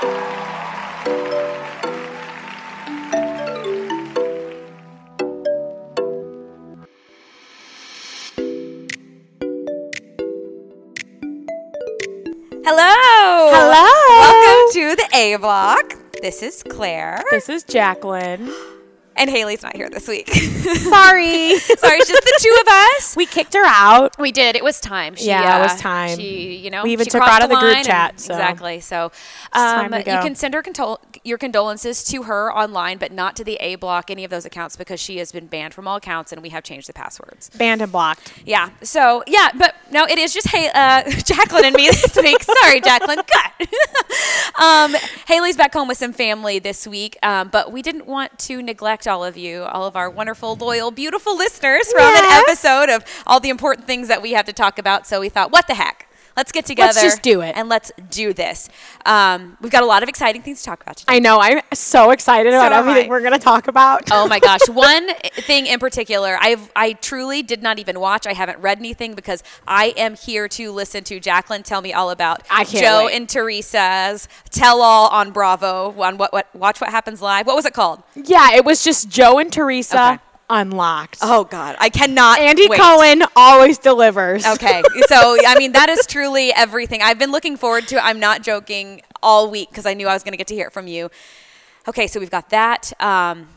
Hello. Hello. Welcome to the A Block. This is Claire. This is Jacqueline. And Hayley's not here this week. Sorry. Sorry, it's just the two of us. we kicked her out. We did. It was time. She, Yeah, it uh, was time. She, you know, We even took her out of the group and- chat, so exactly. So, um, you can send her your condolences to her online, but not to the A Block, any of those accounts, because she has been banned from all accounts, and we have changed the passwords. Banned and blocked. Yeah. So yeah, but no, it is just hey, uh, Jacqueline and me this week. Sorry, Jacqueline. Cut. um, Hayley's back home with some family this week, um, but we didn't want to neglect all of you, all of our wonderful, loyal, beautiful listeners from an episode of all the important things that we have to talk about. So we thought, what the heck? Let's get together. Let's just do it. and let's do this. Um, we've got a lot of exciting things to talk about today. I know. I'm so excited about everything I. we're going to talk about. Oh my gosh! One thing in particular, I've I truly did not even watch. I haven't read anything because I am here to listen to Jacqueline tell me all about I can't Joe wait. and Teresa's tell all on Bravo on what what watch what happens live. What was it called? yeah, it was just Joe and Teresa Okay. Unlocked. Oh God, I cannot. Andy wait. Cohen always delivers. Okay, so I mean that is truly everything. I've been looking forward to. it. I'm not joking all week because I knew I was going to get to hear it from you. Okay, so we've got that. Um,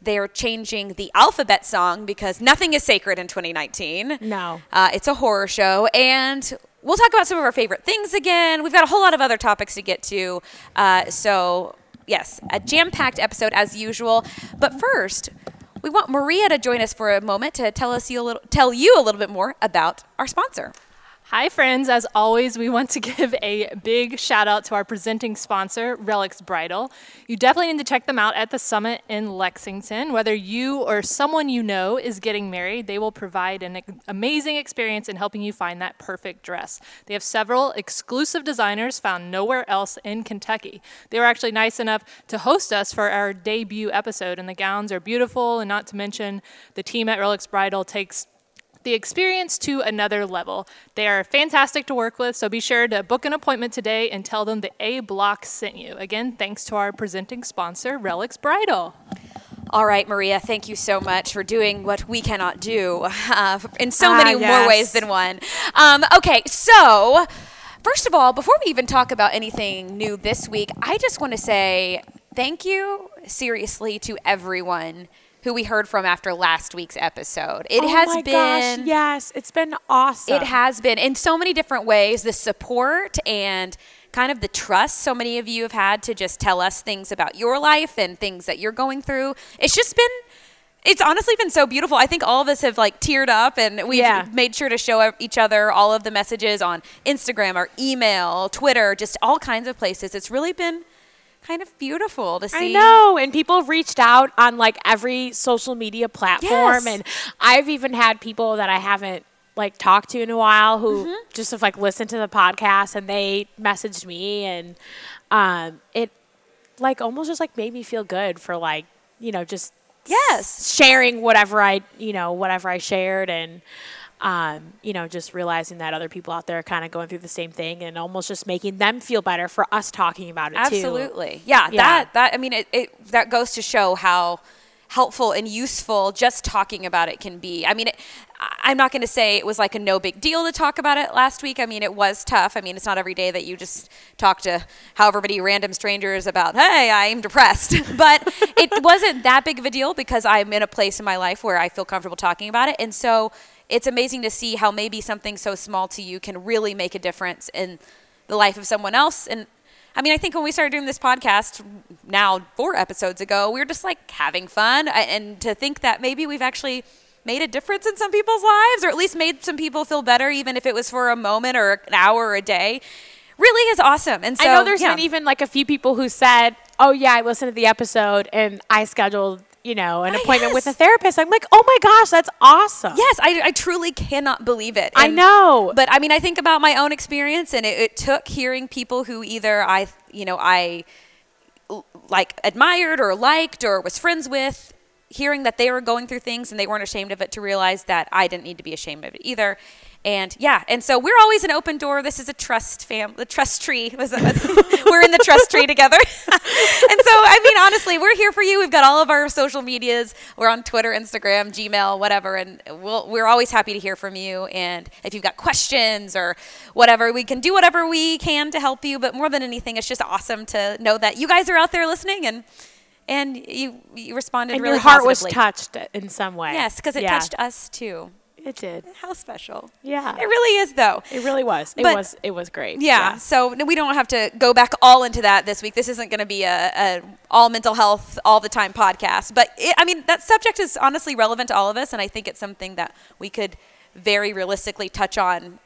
they're changing the alphabet song because nothing is sacred in 2019. No. Uh, it's a horror show, and we'll talk about some of our favorite things again. We've got a whole lot of other topics to get to. Uh, so, yes, a jam packed episode as usual. But first, we want Maria to join us for a moment to tell us you a little, tell you a little bit more about our sponsor. Hi, friends. As always, we want to give a big shout out to our presenting sponsor, Relics Bridal. You definitely need to check them out at the summit in Lexington. Whether you or someone you know is getting married, they will provide an amazing experience in helping you find that perfect dress. They have several exclusive designers found nowhere else in Kentucky. They were actually nice enough to host us for our debut episode, and the gowns are beautiful. And not to mention, the team at Relics Bridal takes the experience to another level. They are fantastic to work with, so be sure to book an appointment today and tell them the A Block sent you. Again, thanks to our presenting sponsor, Relics Bridal. All right, Maria, thank you so much for doing what we cannot do uh, in so Ah, many more ways than one. Um, okay, so first of all, before we even talk about anything new this week, I just want to say thank you seriously to everyone who we heard from after last week's episode. It oh has my been gosh, yes, it's been awesome. it has been in so many different ways the support and kind of the trust so many of you have had to just tell us things about your life and things that you're going through. It's just been it's honestly been so beautiful. I think all of us have like teared up and we've Yeah. made sure to show each other all of the messages on Instagram or email, Twitter, just all kinds of places. It's really been kind of beautiful to see. I know, and people reached out on like every social media platform, Yes. and I've even had people that I haven't like talked to in a while who Mm-hmm. just have like listened to the podcast and they messaged me, and um, it like almost just like made me feel good for like you know just Yes. sharing whatever I you know whatever I shared and. Um, you know, just realizing that other people out there are kind of going through the same thing and almost just making them feel better for us talking about it too. Absolutely. Yeah, Yeah. that that I mean it, it that goes to show how helpful and useful just talking about it can be. I mean, it, I'm not going to say it was like a no big deal to talk about it last week. I mean, it was tough. I mean, it's not every day that you just talk to however many random strangers about, hey, I'm depressed. but it wasn't that big of a deal because I'm in a place in my life where I feel comfortable talking about it. And so it's amazing to see how maybe something so small to you can really make a difference in the life of someone else. And I mean, I think when we started doing this podcast now four episodes ago, we were just like having fun. And to think that maybe we've actually made a difference in some people's lives, or at least made some people feel better, even if it was for a moment or an hour or a day, really is awesome. And so I know there's yeah. been even like a few people who said, "Oh yeah, I listened to the episode and I scheduled, you know, an appointment with a therapist." I'm like, "Oh my gosh, that's awesome!" Yes, I, I truly cannot believe it. I know. But I mean, I think about my own experience, and it, it took hearing people who either I, you know, I like admired or liked or was friends with, hearing that they were going through things and they weren't ashamed of it to realize that I didn't need to be ashamed of it either. And yeah, and so we're always an open door. This is a trust fam, the trust tree. Was a, we're in the trust tree together. and so, I mean, honestly, we're here for you. We've got all of our social medias. We're on Twitter, Instagram, Gmail, whatever, and we'll, we're always happy to hear from you. And if you've got questions or whatever, we can do whatever we can to help you. But more than anything, it's just awesome to know that you guys are out there listening and and you you responded And really your heart was touched in some way. Yes, because it Yeah. touched us too. It did. How special. Yeah. It really is, though. It really was. It was. It was great. Yeah, so we don't have to go back all into that this week. This isn't going to be a, a all mental health all the time podcast, but it, I mean that subject is honestly relevant to all of us, and I think it's something that we could very realistically touch on,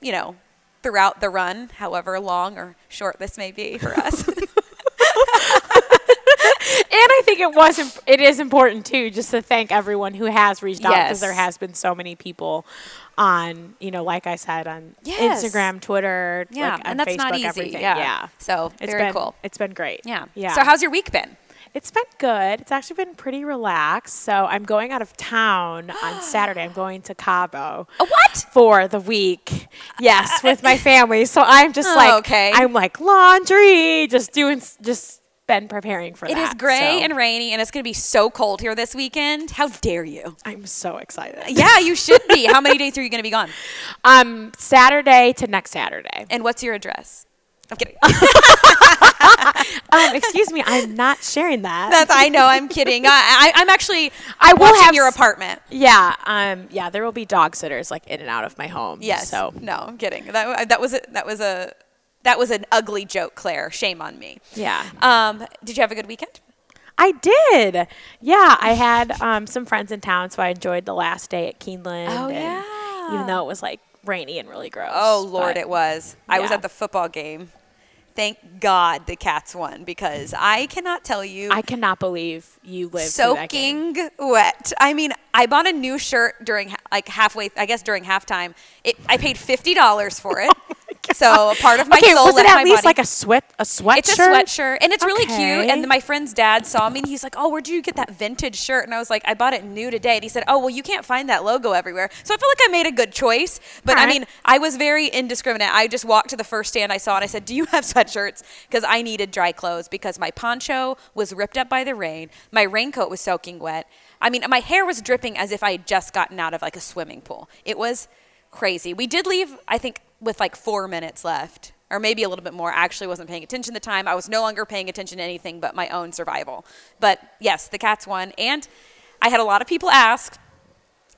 you know, throughout the run, however long or short this may be for us. And I think it was. imp- It is important too, just to thank everyone who has reached out because there has been so many people on, you know, like I said, on Yes. Instagram, Twitter, yeah, like, and that's Facebook, not easy. everything. Yeah. yeah. So It's very been cool. It's been great. Yeah. Yeah. So how's your week been? It's been good. It's actually been pretty relaxed. So I'm going out of town on Saturday. I'm going to Cabo. What? For the week, yes, with my family. So I'm just Oh, like, okay. I'm like laundry, just doing, just been preparing for It that. is gray So and rainy, and it's going to be so cold here this weekend. How dare you? I'm so excited. Yeah, you should be. How many days are you going to be gone? Um, Saturday to next Saturday. And what's your address? I'm kidding. Um, excuse me, I'm not sharing that. That's I know. I'm kidding. I, I, I'm actually. I will have your apartment. yeah, um, yeah, there will be dog sitters like in and out of my home. Yes. So No, I'm kidding. That that was a, that was a that was an ugly joke, Claire. Shame on me. yeah. Um, did you have a good weekend? I did. Yeah, I had um, some friends in town, so I enjoyed the last day at Keeneland. Oh, yeah. Even though it was like rainy and really gross. Oh Lord, it was. I was at the football game. Thank God the Cats won because I cannot tell you. I cannot believe you lived through that game. soaking wet. I mean, I bought a new shirt during like halfway, I guess during halftime. It, I paid fifty dollars for it. so a part of my okay, soul was it left at my least body. like a sweat a sweatshirt? It's a sweatshirt, and it's really cute. And my friend's dad saw me, and he's like, "Oh, where'd you get that vintage shirt?" And I was like, "I bought it new today." And he said, "Oh, well, you can't find that logo everywhere." So I feel like I made a good choice. But I mean, I was very indiscriminate. I just walked to the first stand I saw, and I said, "Do you have sweatshirts?" Because I needed dry clothes because my poncho was ripped up by the rain. My raincoat was soaking wet. I mean, my hair was dripping as if I had just gotten out of like a swimming pool. It was crazy. We did leave, I think, with like four minutes left, or maybe a little bit more. I actually wasn't paying attention at the time. I was no longer paying attention to anything but my own survival. But yes, the Cats won. And I had a lot of people ask.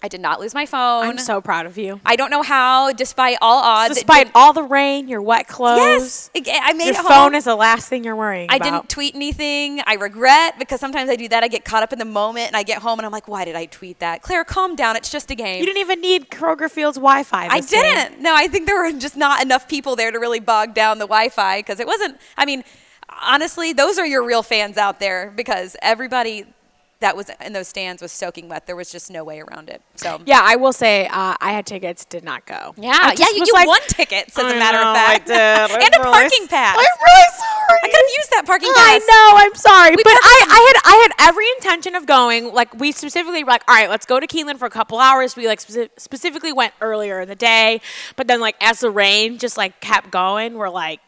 I did not lose my phone. I'm so proud of you. I don't know how, despite all odds. Despite all the rain, your wet clothes. Yes, it- I made Your it phone home. is the last thing you're worrying I about. didn't tweet anything. I regret because sometimes I do that. I get caught up in the moment and I get home and I'm like, why did I tweet that? Claire, calm down. It's just a game. You didn't even need Kroger Field's Wi-Fi. I didn't. No, I think there were just not enough people there to really bog down the Wi-Fi because it wasn't. I mean, honestly, those are your real fans out there because everybody that was in those stands was soaking wet. There was just no way around it. So Yeah, I will say uh, I had tickets, did not go. yeah, yeah, you, you like, won tickets as a I matter know, of I fact, and a really parking pass. I'm really sorry. I could have used that parking pass. I know. I'm sorry, We but I, I had I had every intention of going. Like we specifically were like, all right, let's go to Keeneland for a couple hours. We like speci- specifically went earlier in the day, but then like as the rain just like kept going, we're like,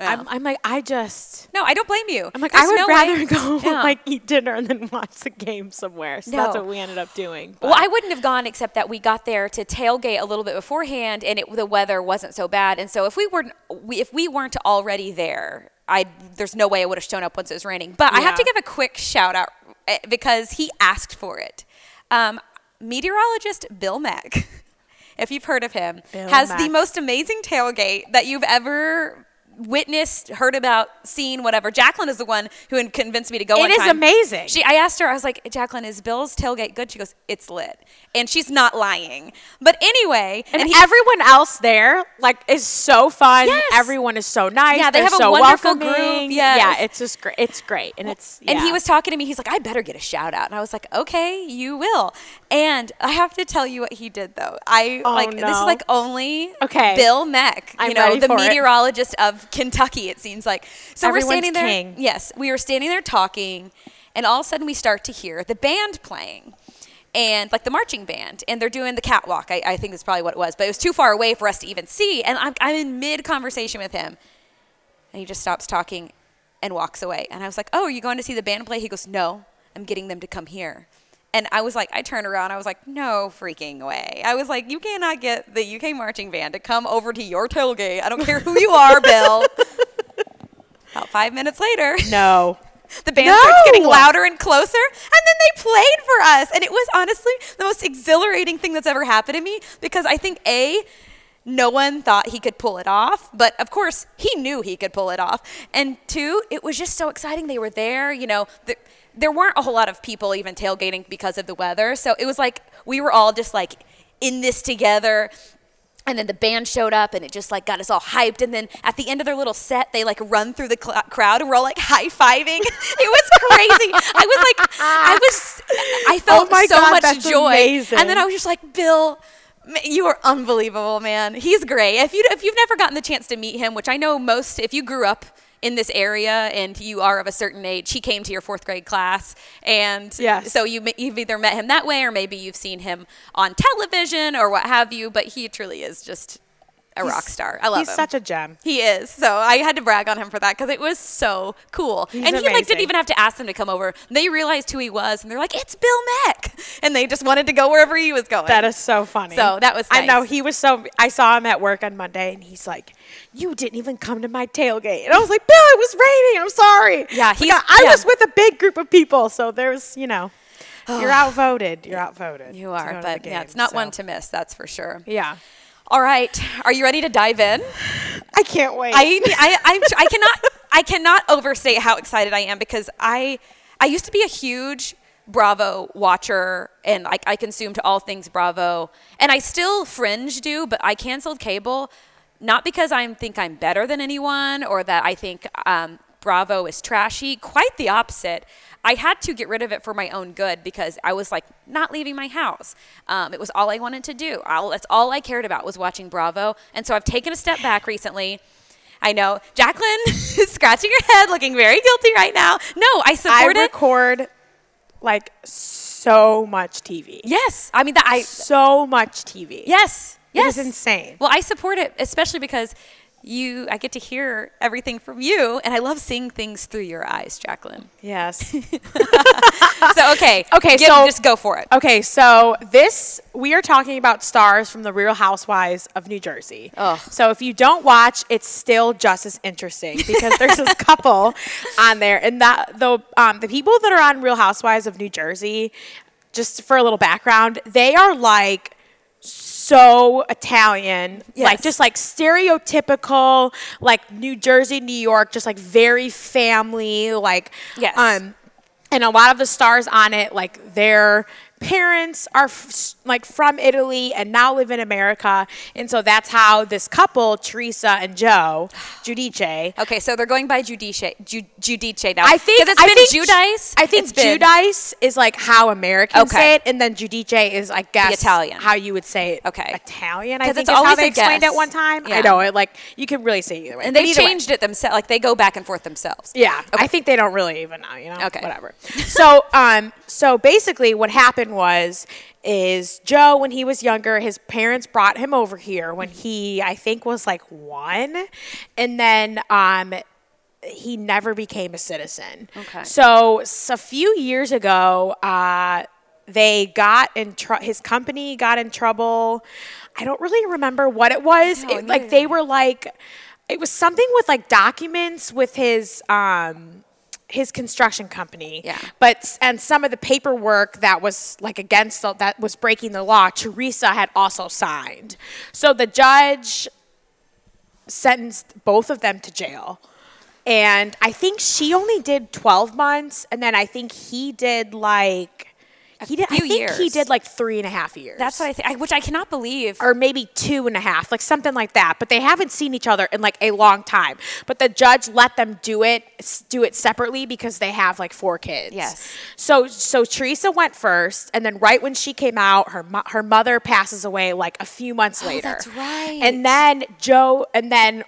Yeah. I'm, I'm like, I just. No, I don't blame you. I'm like, There's I would no rather way- go Yeah. like eat dinner and then watch the game somewhere. So that's what we ended up doing. Well, I wouldn't have gone except that we got there to tailgate a little bit beforehand, and it, the weather wasn't so bad. And so if we weren't, we, if we weren't already there, I there's no way I would have shown up once it was raining. But I have to give a quick shout out eh, because he asked for it. Um, meteorologist Bill Meck, if you've heard of him, Bill has the most amazing tailgate that you've ever witnessed, heard about, seen, whatever. Jacqueline is the one who convinced me to go. It is time. amazing. She, I asked her, I was like, Jacqueline, is Bill's tailgate good? She goes, it's lit. And she's not lying. But anyway, and, he- everyone else there like is so fun. Yes. Everyone is so nice. Yeah, they They're have a so wonderful group, welcoming. yes. Yeah, it's just great. It's great, and it's And he was talking to me. He's like, I better get a shout out. And I was like, okay, you will. And I have to tell you what he did, though. I Oh, like this is like only Okay. Bill Meck, you I'm know, the for it. meteorologist of Kentucky. It seems like. So Everyone's we're standing there. king. Yes, we were standing there talking, and all of a sudden we start to hear the band playing. and like the marching band, and they're doing the catwalk. I, I think that's probably what it was, but it was too far away for us to even see. And I'm, I'm in mid conversation with him, and he just stops talking and walks away. And I was like, "Oh, are you going to see the band play?" He goes, "No, I'm getting them to come here." And I was like, I turned around. I was like, no freaking way. I was like, you cannot get the UK marching band to come over to your tailgate. I don't care who you are, Bill. About five minutes later, No. the band No! starts getting louder and closer, and then they played for us. And it was honestly the most exhilarating thing that's ever happened to me because I think A, no one thought he could pull it off, but of course he knew he could pull it off. And two, it was just so exciting. They were there, you know. The, there weren't a whole lot of people even tailgating because of the weather, so it was like we were all just like in this together. And then the band showed up and it just like got us all hyped. And then at the end of their little set they like run through the cl- crowd and we're all like high-fiving. It was crazy. I was like i was i felt Oh so God, much joy. Amazing. and then i was just like bill you are unbelievable man. He's great. If you if you've never gotten the chance to meet him which i know most if you grew up in this area and you are of a certain age he came to your fourth grade class and Yes. so you, you've either met him that way or maybe you've seen him on television or what have you but he truly is just a rock star i love He's him He's such a gem. he is so i had to brag on him for that because it was so cool He's and he like didn't even have to ask them to come over they realized who he was and they're like it's bill Meck and they just wanted to go wherever he was going That is so funny. So that was I know he was so. I saw him at work on Monday, and he's like, "You didn't even come to my tailgate," and I was like, "Bill, it was raining. I'm sorry." Yeah, Like, he's- I, I yeah. was with a big group of people, so there's, you know, you're outvoted. You're outvoted. you are but yeah it's not so. one to miss that's for sure Yeah, all right are you ready to dive in I can't wait. I, I, I, I cannot, I cannot overstate how excited I am because I, I used to be a huge Bravo watcher and I, I consumed all things Bravo, and I still fringe do, but I canceled cable, not because I think I'm better than anyone or that I think um, Bravo is trashy. Quite the opposite. I had to get rid of it for my own good because I was like not leaving my house. Um, it was all I wanted to do. I'll, that's all I cared about was watching Bravo, and so I've taken a step back recently. I know Jacqueline is scratching her head, looking very guilty right now. No, I I support it. record like so much TV. Yes, I mean that I. So much TV. Yes, yes, is insane. Well, I support it, especially because you. I get to hear everything from you, and I love seeing things through your eyes, Jacqueline. Yes. So okay, Okay, give- so- just go for it. Okay, so this we are talking about stars from the Real Housewives of New Jersey. Ugh. So if you don't watch, it's still just as interesting because there's this couple on there, and that the um, the people that are on Real Housewives of New Jersey, just for a little background, they are like so Italian, like just like stereotypical, like New Jersey, New York, just like very family, like Yes. um, and a lot of the stars on it, like their parents are f- like from Italy and now live in America, and so that's how this couple, Teresa and Joe Giudice. Okay, so they're going by Judice, Ju, Judice now. I think it's I been think Judice. I think It's been- Judice is like how Americans Okay. say it, and then Judice is I guess Italian. how you would say it. Okay. Italian. I think it's is how always they a explained guess. it one time. Yeah. I know it. Like you can really say either way. and they've either way. changed it themselves. Like they go back and forth themselves. Yeah, Okay. I think they don't really even know, you know. Okay. whatever. so, um, so basically, what happened was, is Joe when he was younger, his parents brought him over here when he, I think, was like one, and then, um, he never became a citizen. Okay. So, a few years ago, uh, they got in tr- his company got in trouble. I don't really remember what it was. No, It- like they were like it was something with like documents with his um his construction company. Yeah. But and some of the paperwork that was like against the, that was breaking the law, Teresa had also signed. So the judge sentenced both of them to jail. And I think she only did 12 months and then I think he did like he did I few think he did like three and a half years That's what I think. Which I cannot believe. or maybe two and a half, like something like that. But they haven't seen each other in like a long time. But the judge let them do it, do it separately because they have like four kids. Yes. So so Teresa went first, and then right when she came out, her mo- her mother passes away like a few months oh, later. that's right. And then Joe, and then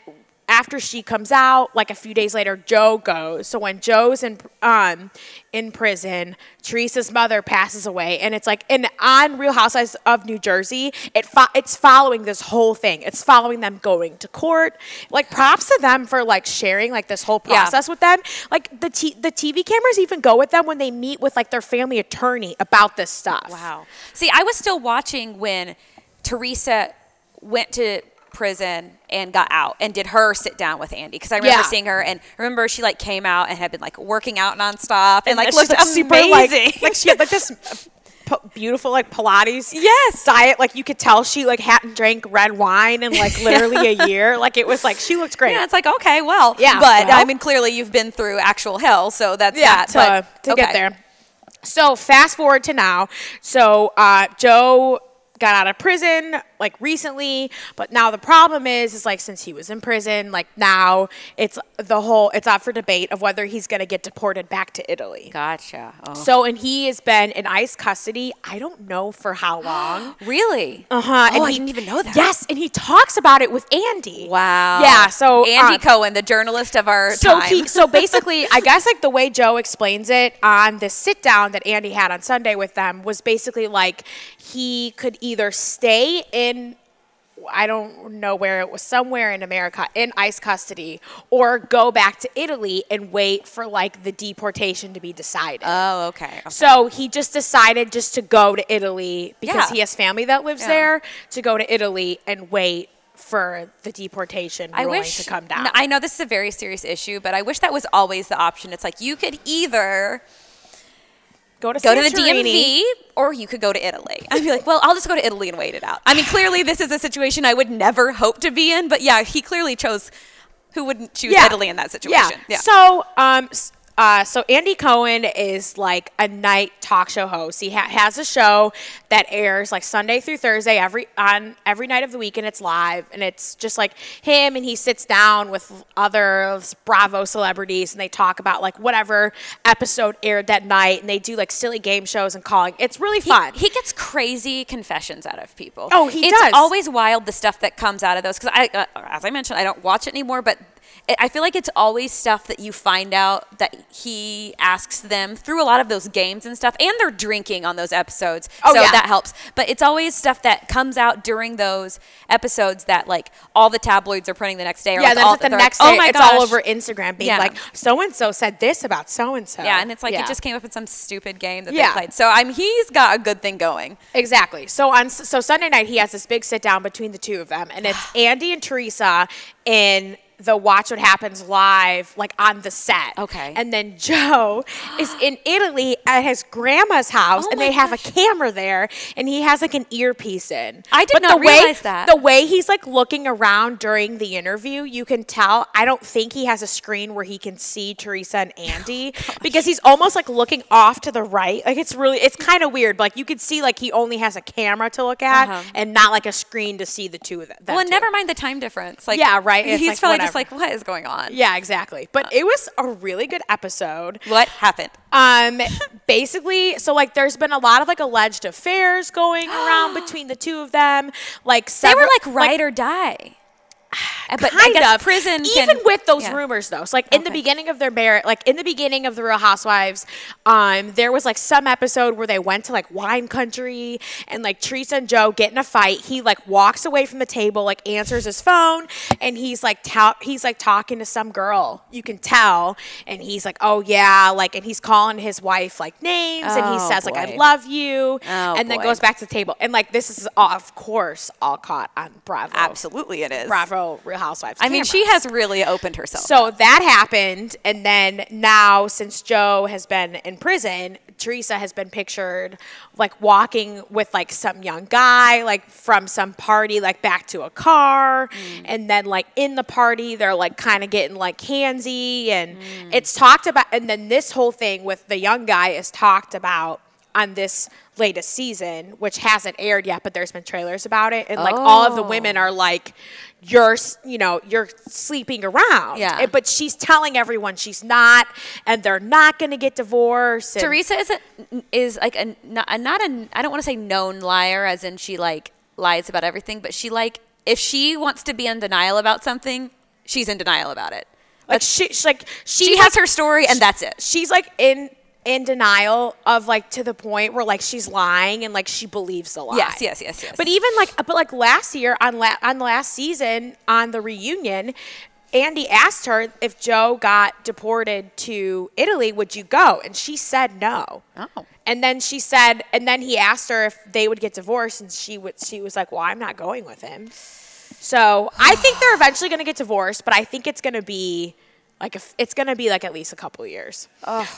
after she comes out, like a few days later, Joe goes. So when Joe's in um in prison, Teresa's mother passes away, and it's like in on Real Housewives of New Jersey, it fo- it's following this whole thing. It's following them going to court. Like props to them for like sharing like this whole Yeah. process with them. Like the t- the TV cameras even go with them when they meet with like their family attorney about this stuff. Wow. See, I was still watching when Teresa went to prison and got out and did her sit down with Andy because I remember Yeah. seeing her and remember she like came out and had been like working out nonstop and, like she's, looked super, amazing. Like, like she had like this uh, beautiful like Pilates Yes. diet. Like you could tell she like hadn't drank red wine in like literally a year. Like it was like she looked great. yeah, it's like okay, well, Yeah, but well. I mean, clearly you've been through actual hell, so that's yeah, that. to, but, to okay. get there. So fast forward to now. So uh, Joe got out of prison like recently, but now the problem is, is like since he was in prison, like now it's the whole it's up for debate of whether he's gonna get deported back to Italy. Gotcha. Oh. So and he has been in ICE custody. I don't know for how long. really? Uh huh. Oh, I didn't even know that. Yes, and he talks about it with Andy. Wow. Yeah. So Andy uh, Cohen, the journalist of our so time. he, so basically, I guess like the way Joe explains it on this sit down that Andy had on Sunday with them was basically like he could either stay in. I don't know where it was, somewhere in America in ICE custody, or go back to Italy and wait for like the deportation to be decided. oh, okay. okay. So he just decided just to go to Italy because Yeah. he has family that lives Yeah. there to go to Italy and wait for the deportation I wish to come down. I know this is a very serious issue, but I wish that was always the option. It's like you could either go to go to the DMV or you could go to Italy. I'd be like, well, I'll just go to Italy and wait it out. I mean, clearly this is a situation I would never hope to be in, but yeah, he clearly chose who wouldn't choose Italy in that situation. Yeah. So, um, uh, so Andy Cohen is like a night talk show host. He ha- has a show that airs like Sunday through Thursday every on every night of the week, and it's live. And it's just like him, and he sits down with other Bravo celebrities, and they talk about like whatever episode aired that night, and they do like silly game shows and calling. It's really fun. he gets crazy confessions out of people. Oh, he it's does. always wild the stuff that comes out of those because I, uh, as I mentioned, I don't watch it anymore, but I feel like it's always stuff that you find out that he asks them through a lot of those games and stuff, and they're drinking on those episodes, Oh, so yeah. that helps. But it's always stuff that comes out during those episodes that like all the tabloids are printing the next day. Or yeah, like then all, it's the next like, day, oh my it's gosh. all over Instagram being Yeah. like, so and so said this about so and so. Yeah, and it's like it just came up in some stupid game that Yeah. they played. So I'm he's got a good thing going. Exactly. So on so Sunday night he has this big sit down between the two of them, and it's Andy and Teresa in the Watch What Happens live, like on the set. Okay. And then Joe is in Italy at his grandma's house, Oh and they have a camera there, and he has like an earpiece in. I did but not the way, realize that. The way he's like looking around during the interview, you can tell. I don't think he has a screen where he can see Teresa and Andy because he's almost like looking off to the right. Like it's really, it's kind of weird. Like you could see like he only has a camera to look at Uh-huh. and not like a screen to see the two of them. Well, and two. never mind the time difference. Like, Yeah, right. It's He's like, probably just whatever. like, what is going on? Yeah, exactly. But it was a really good episode. What happened? Um, basically, so like, there's been a lot of like alleged affairs going around between the two of them. Like, They were like ride or die. But I kind guess of. prison even can, with those yeah. rumors though so like in the beginning of their marriage like in the beginning of the real housewives um there was like some episode where they went to like wine country and like teresa and joe get in a fight. He like walks away from the table like answers his phone and he's like ta- he's like talking to some girl you can tell and he's like oh yeah like and he's calling his wife like names and he Oh, says like i love you Oh, and then goes back to the table. And like this is of course all caught on bravo. Absolutely, it is. bravo real housewives I mean, she has really opened herself. So that happened, and then now, since Joe has been in prison, Teresa has been pictured like walking with like some young guy, like from some party, like back to a car, Mm. and then like in the party, they're like kind of getting like handsy, and Mm. it's talked about, and then this whole thing with the young guy is talked about on this latest season, which hasn't aired yet, but there's been trailers about it, and like all of the Oh. women are like, "You're, you know, you're sleeping around." Yeah. But she's telling everyone she's not, and they're not going to get divorced. and- Teresa is a, is like a not, a not a I don't want to say known liar as in she like lies about everything, but she like if she wants to be in denial about something, she's in denial about it. Like she, she like She she's has like- her story, and that's it. She's like in in denial of like to the point where like she's lying and like she believes the lie. Yes, yes, yes, yes. But even like but like last year on la- on last season on the reunion, Andy asked her if Joe got deported to Italy, would you go? And she said no. Oh. And then she said, and then he asked her if they would get divorced, and she would. She was like, "Well, I'm not going with him." So I think they're eventually going to get divorced, but I think it's going to be like if it's to be like at least a couple years.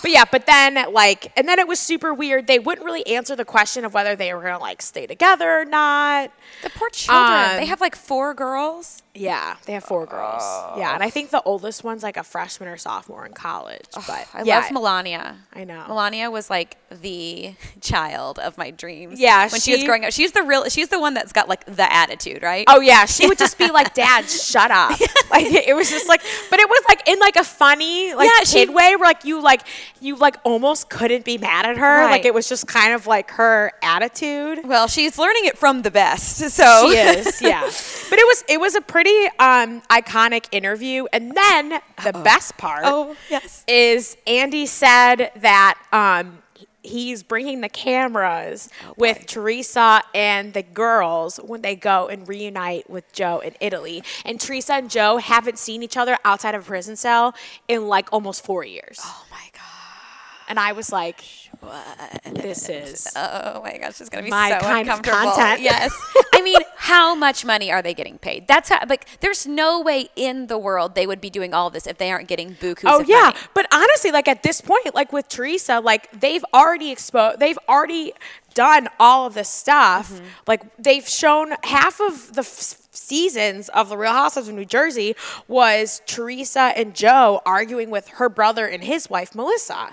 But yeah, but then like, and then it was super weird. They wouldn't really answer the question of whether they were to like stay together or not. the poor children. they Um, have like four girls. Yeah, they have four girls. Yeah, and I think the oldest one's like a freshman or sophomore in college. But I yeah, love Milania. I know. Milania was like the child of my dreams. Yeah, when she, was growing up, she's the real. She's the one that's got like the attitude, right? Oh yeah, she would just be like, "Dad, shut up." Like it was just like, but it was like in like a funny like Yeah, she- kid way where like you like you like almost couldn't be mad at her. Like it was just kind of like her attitude. Well, she's learning it from the best. So She is, yeah. But it was it was a pretty um iconic interview. And then the best part Oh, yes. is Andy said that um he's bringing the cameras Oh, with Teresa and the girls when they go and reunite with Joe in Italy. And Teresa and Joe haven't seen each other outside of a prison cell in like almost 4 years. Oh my god. And I was like, this is Oh my gosh, it's gonna be My so kind of uncomfortable. content. Yes. I mean, how much money are they getting paid? That's how, like, there's no way in the world they would be doing all this if they aren't getting bukus Oh of yeah, money. but honestly, like at this point, like with Teresa, like they've already exposed, they've already done all of this stuff. Mm-hmm. Like they've shown half of the f- seasons of the Real Housewives of New Jersey was Teresa and Joe arguing with her brother and his wife Melissa.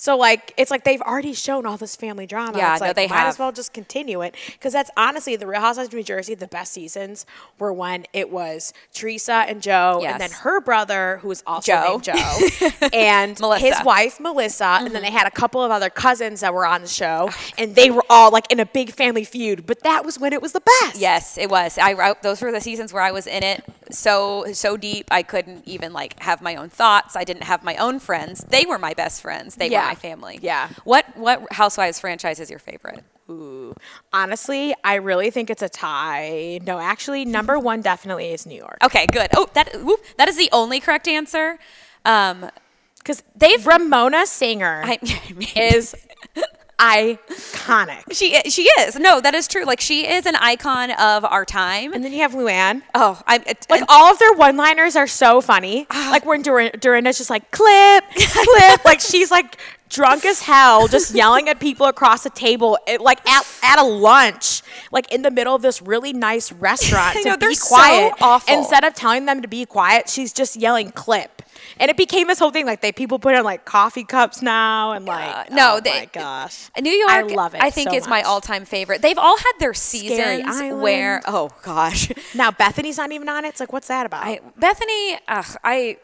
So like it's like they've already shown all this family drama. Yeah, it's no, like, they might have. as well just continue it because that's honestly the Real Housewives of New Jersey. The best seasons were when it was Teresa and Joe, and then her brother, who was also Joe. named Joe, and Melissa. his wife Melissa, and then mm-hmm. they had a couple of other cousins that were on the show, Oh, and they were all like in a big family feud. But that was when it was the best. Yes, it was. I wrote those were the seasons where I was in it so so deep I couldn't even like have my own thoughts. I didn't have my own friends. They were my best friends. They Yeah. were my family. Yeah. What what Housewives franchise is your favorite? Ooh. Honestly, I really think it's a tie. No, actually, number one definitely is New York. Okay, good. Oh, that whoop, that is the only correct answer. Um, Because They've- Ramona Singer I is iconic. she she is. No, that is true. Like she is an icon of our time. And then you have Luann. oh, I'm Like all of their one-liners are so funny. Ah. like when Dorin- Dorinda's just like clip, clip. like she's like drunk as hell, just yelling at people across the table, it, like at, at a lunch, like in the middle of this really nice restaurant I to know, they're be so quiet. awful. Instead of telling them to be quiet, she's just yelling clip. And it became this whole thing. Like they people put in like coffee cups now, and like no, oh they- my gosh, New York, I love it. I think so is my all-time favorite. They've all had their seasons where oh gosh, Now Bethenny's not even on it. It's like what's that about? I, Bethenny, ugh, I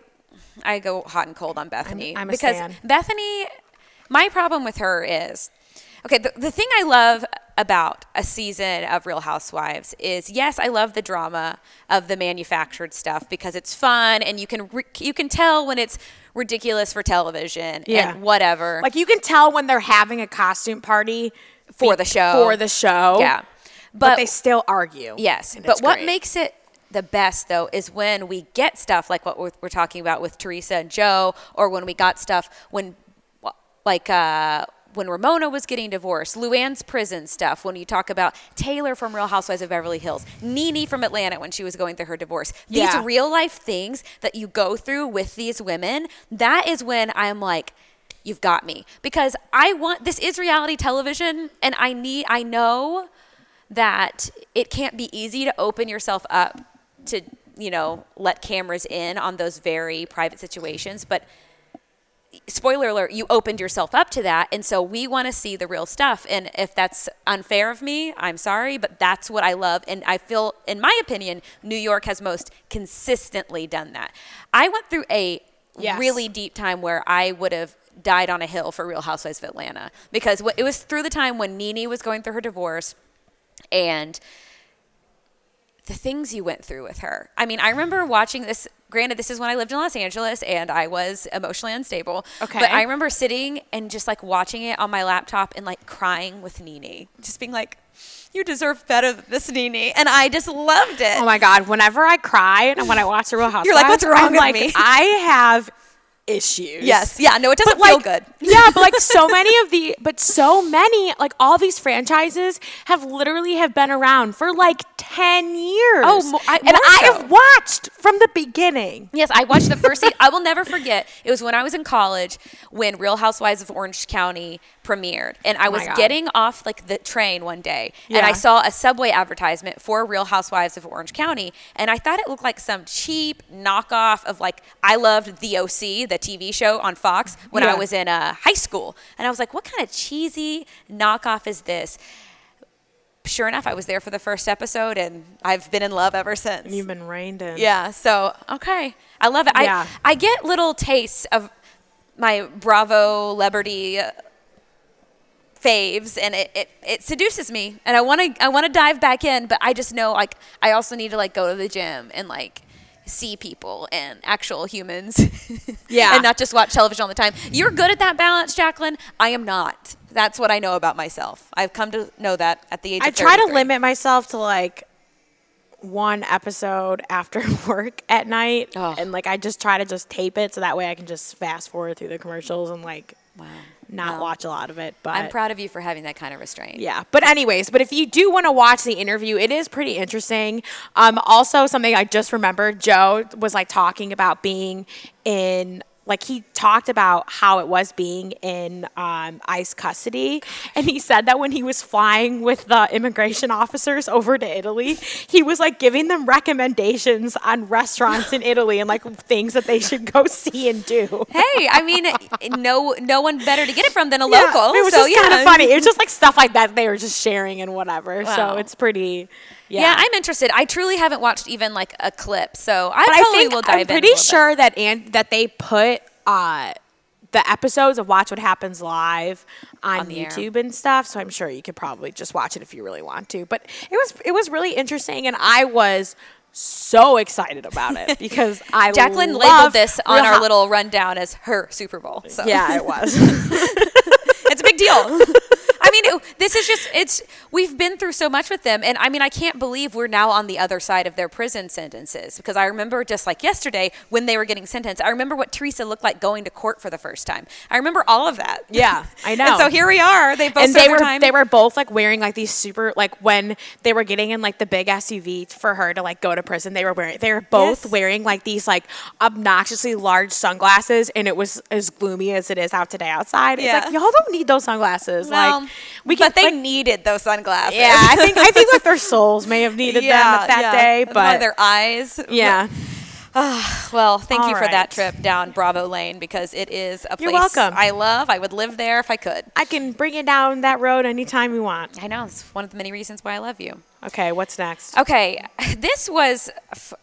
I go hot and cold on Bethenny I'm a because. Bethany. My problem with her is okay. The, the thing I love about a season of Real Housewives is yes, I love the drama of the manufactured stuff because it's fun and you can re- you can tell when it's ridiculous for television Yeah. and whatever Like you can tell when they're having a costume party for the show for the show. yeah, but, they still argue. Yes, but what great. makes it the best though is when we get stuff like what we're, we're talking about with Teresa and Joe, or when we got stuff when, like, uh, when Ramona was getting divorced, Luann's prison stuff, when you talk about Taylor from Real Housewives of Beverly Hills, Nene from Atlanta when she was going through her divorce. These Yeah. real life things that you go through with these women, that is when I'm like, you've got me. Because I want, this is reality television, and I need, I know that it can't be easy to open yourself up to you know let cameras in on those very private situations but spoiler alert you opened yourself up to that and so we want to see the real stuff and if that's unfair of me i'm sorry but that's what i love and i feel in my opinion new york has most consistently done that i went through a Yes. really deep time where i would have died on a hill for real housewives of atlanta because it was through the time when nene was going through her divorce and the things you went through with her. I mean, I remember watching this granted, this is when I lived in Los Angeles and I was emotionally unstable. Okay. But I remember sitting and just like watching it on my laptop and like crying with Nene, just being like, "You deserve better than this, Nene," and I just loved it. Oh my god! Whenever I cry and when I watch the Real Housewives, You're like, "What's wrong I'm with like, me?" I have issues. yes, yeah, no, it doesn't But, feel like, good. yeah, but like so many of the, but so many, like all these franchises have literally have been around for like ten years. Oh, mo- I- and I so. have watched from the beginning. Yes, I watched the first. I will never forget. It was when I was in college when Real Housewives of Orange County premiered. And I Oh was God. getting off like the train one day and I saw a subway advertisement for Real Housewives of Orange County and I thought it looked like some cheap knockoff of like I loved The OC, the TV show on Fox when I was in uh, high school. And I was like, what kind of cheesy knockoff is this? Sure enough, I was there for the first episode and I've been in love ever since. You've been reined in. Yeah. So okay, I love it. Yeah. I I get little tastes of my Bravolebrity uh, faves, and it, it, it seduces me, and I want to I want to dive back in, but I just know like I also need to like go to the gym and like see people and actual humans. Yeah. and not just watch television all the time. You're good at that balance, Jacqueline. I am not. That's what I know about myself. I've come to know that at the age I of try to limit myself to like one episode after work at night, Oh. and like I just try to just tape it so that way I can just fast forward through the commercials and like Wow. Not watch a lot of it. But I'm proud of you for having that kind of restraint. Yeah, but anyways, but if you do want to watch the interview, it is pretty interesting. Um, also, something I just remembered, Joe was like talking about being in. Like he talked about how it was being in um, ICE custody, and he said that when he was flying with the immigration officers over to Italy, he was like giving them recommendations on restaurants in Italy and like things that they should go see and do. Hey, I mean, no, no one better to get it from than a Yeah, local. it was so just yeah. kind of funny. It was just like stuff like that they were just sharing and whatever. Wow. So it's pretty. Yeah, Yeah. I'm interested. I truly haven't watched even like a clip, so I but I probably think will dive I'm in. a pretty little bit. sure that and that they put uh, the episodes of Watch What Happens Live on, On the air. YouTube and stuff. So I'm sure you could probably just watch it if you really want to. But it was it was really interesting, and I was so excited about it because I Jacqueline love labeled this on our little rundown as her Super Bowl. So Yeah, it was. it's a big deal. I mean, it, this is just, it's, we've been through so much with them. And I mean, I can't believe we're now on the other side of their prison sentences because I remember just like yesterday when they were getting sentenced, I remember what Teresa looked like going to court for the first time. I remember all of that. Yeah, I know. And so here we are. They both and they were time. they were both like wearing like these super like when they were getting in like the big SUV for her to like go to prison. They were wearing they were both Yes. wearing like these like obnoxiously large sunglasses, and it was as gloomy as it is out today outside. Yeah. It's like y'all don't need those sunglasses. Well, like we can but they like, needed those sunglasses. yeah. I think I think like their souls may have needed them at that day, one of but their eyes. yeah. Well, thank All you for right. that trip down Bravo Lane because it is a place You're welcome. I love. I would live there if I could. I can bring you down that road anytime you want. I know it's one of the many reasons why I love you. Okay, what's next? Okay, this was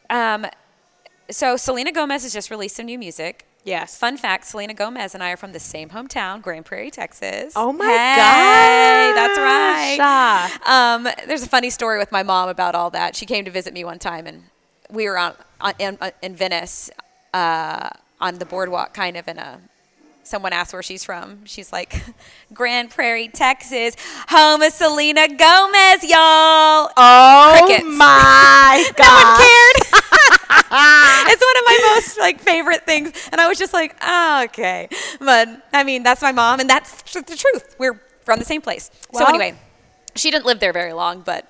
um, so Selena Gomez has just released some new music. Yes. Fun fact: Selena Gomez and I are from the same hometown, Grand Prairie, Texas. Oh my hey, gosh. that's right. Um, there's a funny story with my mom about all that. She came to visit me one time, and we were on, on in, uh, in Venice uh, on the boardwalk, kind of in a. Someone asked where she's from. She's like, Grand Prairie, Texas, home of Selena Gomez, y'all. Oh Crickets. my god. No one cared. It's one of my most like favorite things, and I was just like, oh, okay. But I mean, that's my mom, and that's tr- the truth. We're from the same place. so anyway, she didn't live there very long, but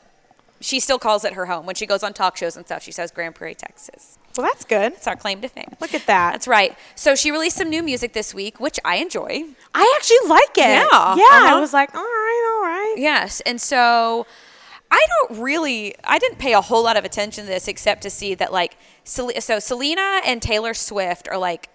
she still calls it her home when she goes on talk shows and stuff. She says Grand Prairie, Texas. Well, that's good. It's our claim to fame. Look at that. That's right. So she released some new music this week, which I enjoy. I actually like it. Yeah, Yeah. I uh-huh. was like, all right, all right. Yes, and so I don't really, I didn't pay a whole lot of attention to this except to see that like, so Selena and Taylor Swift are like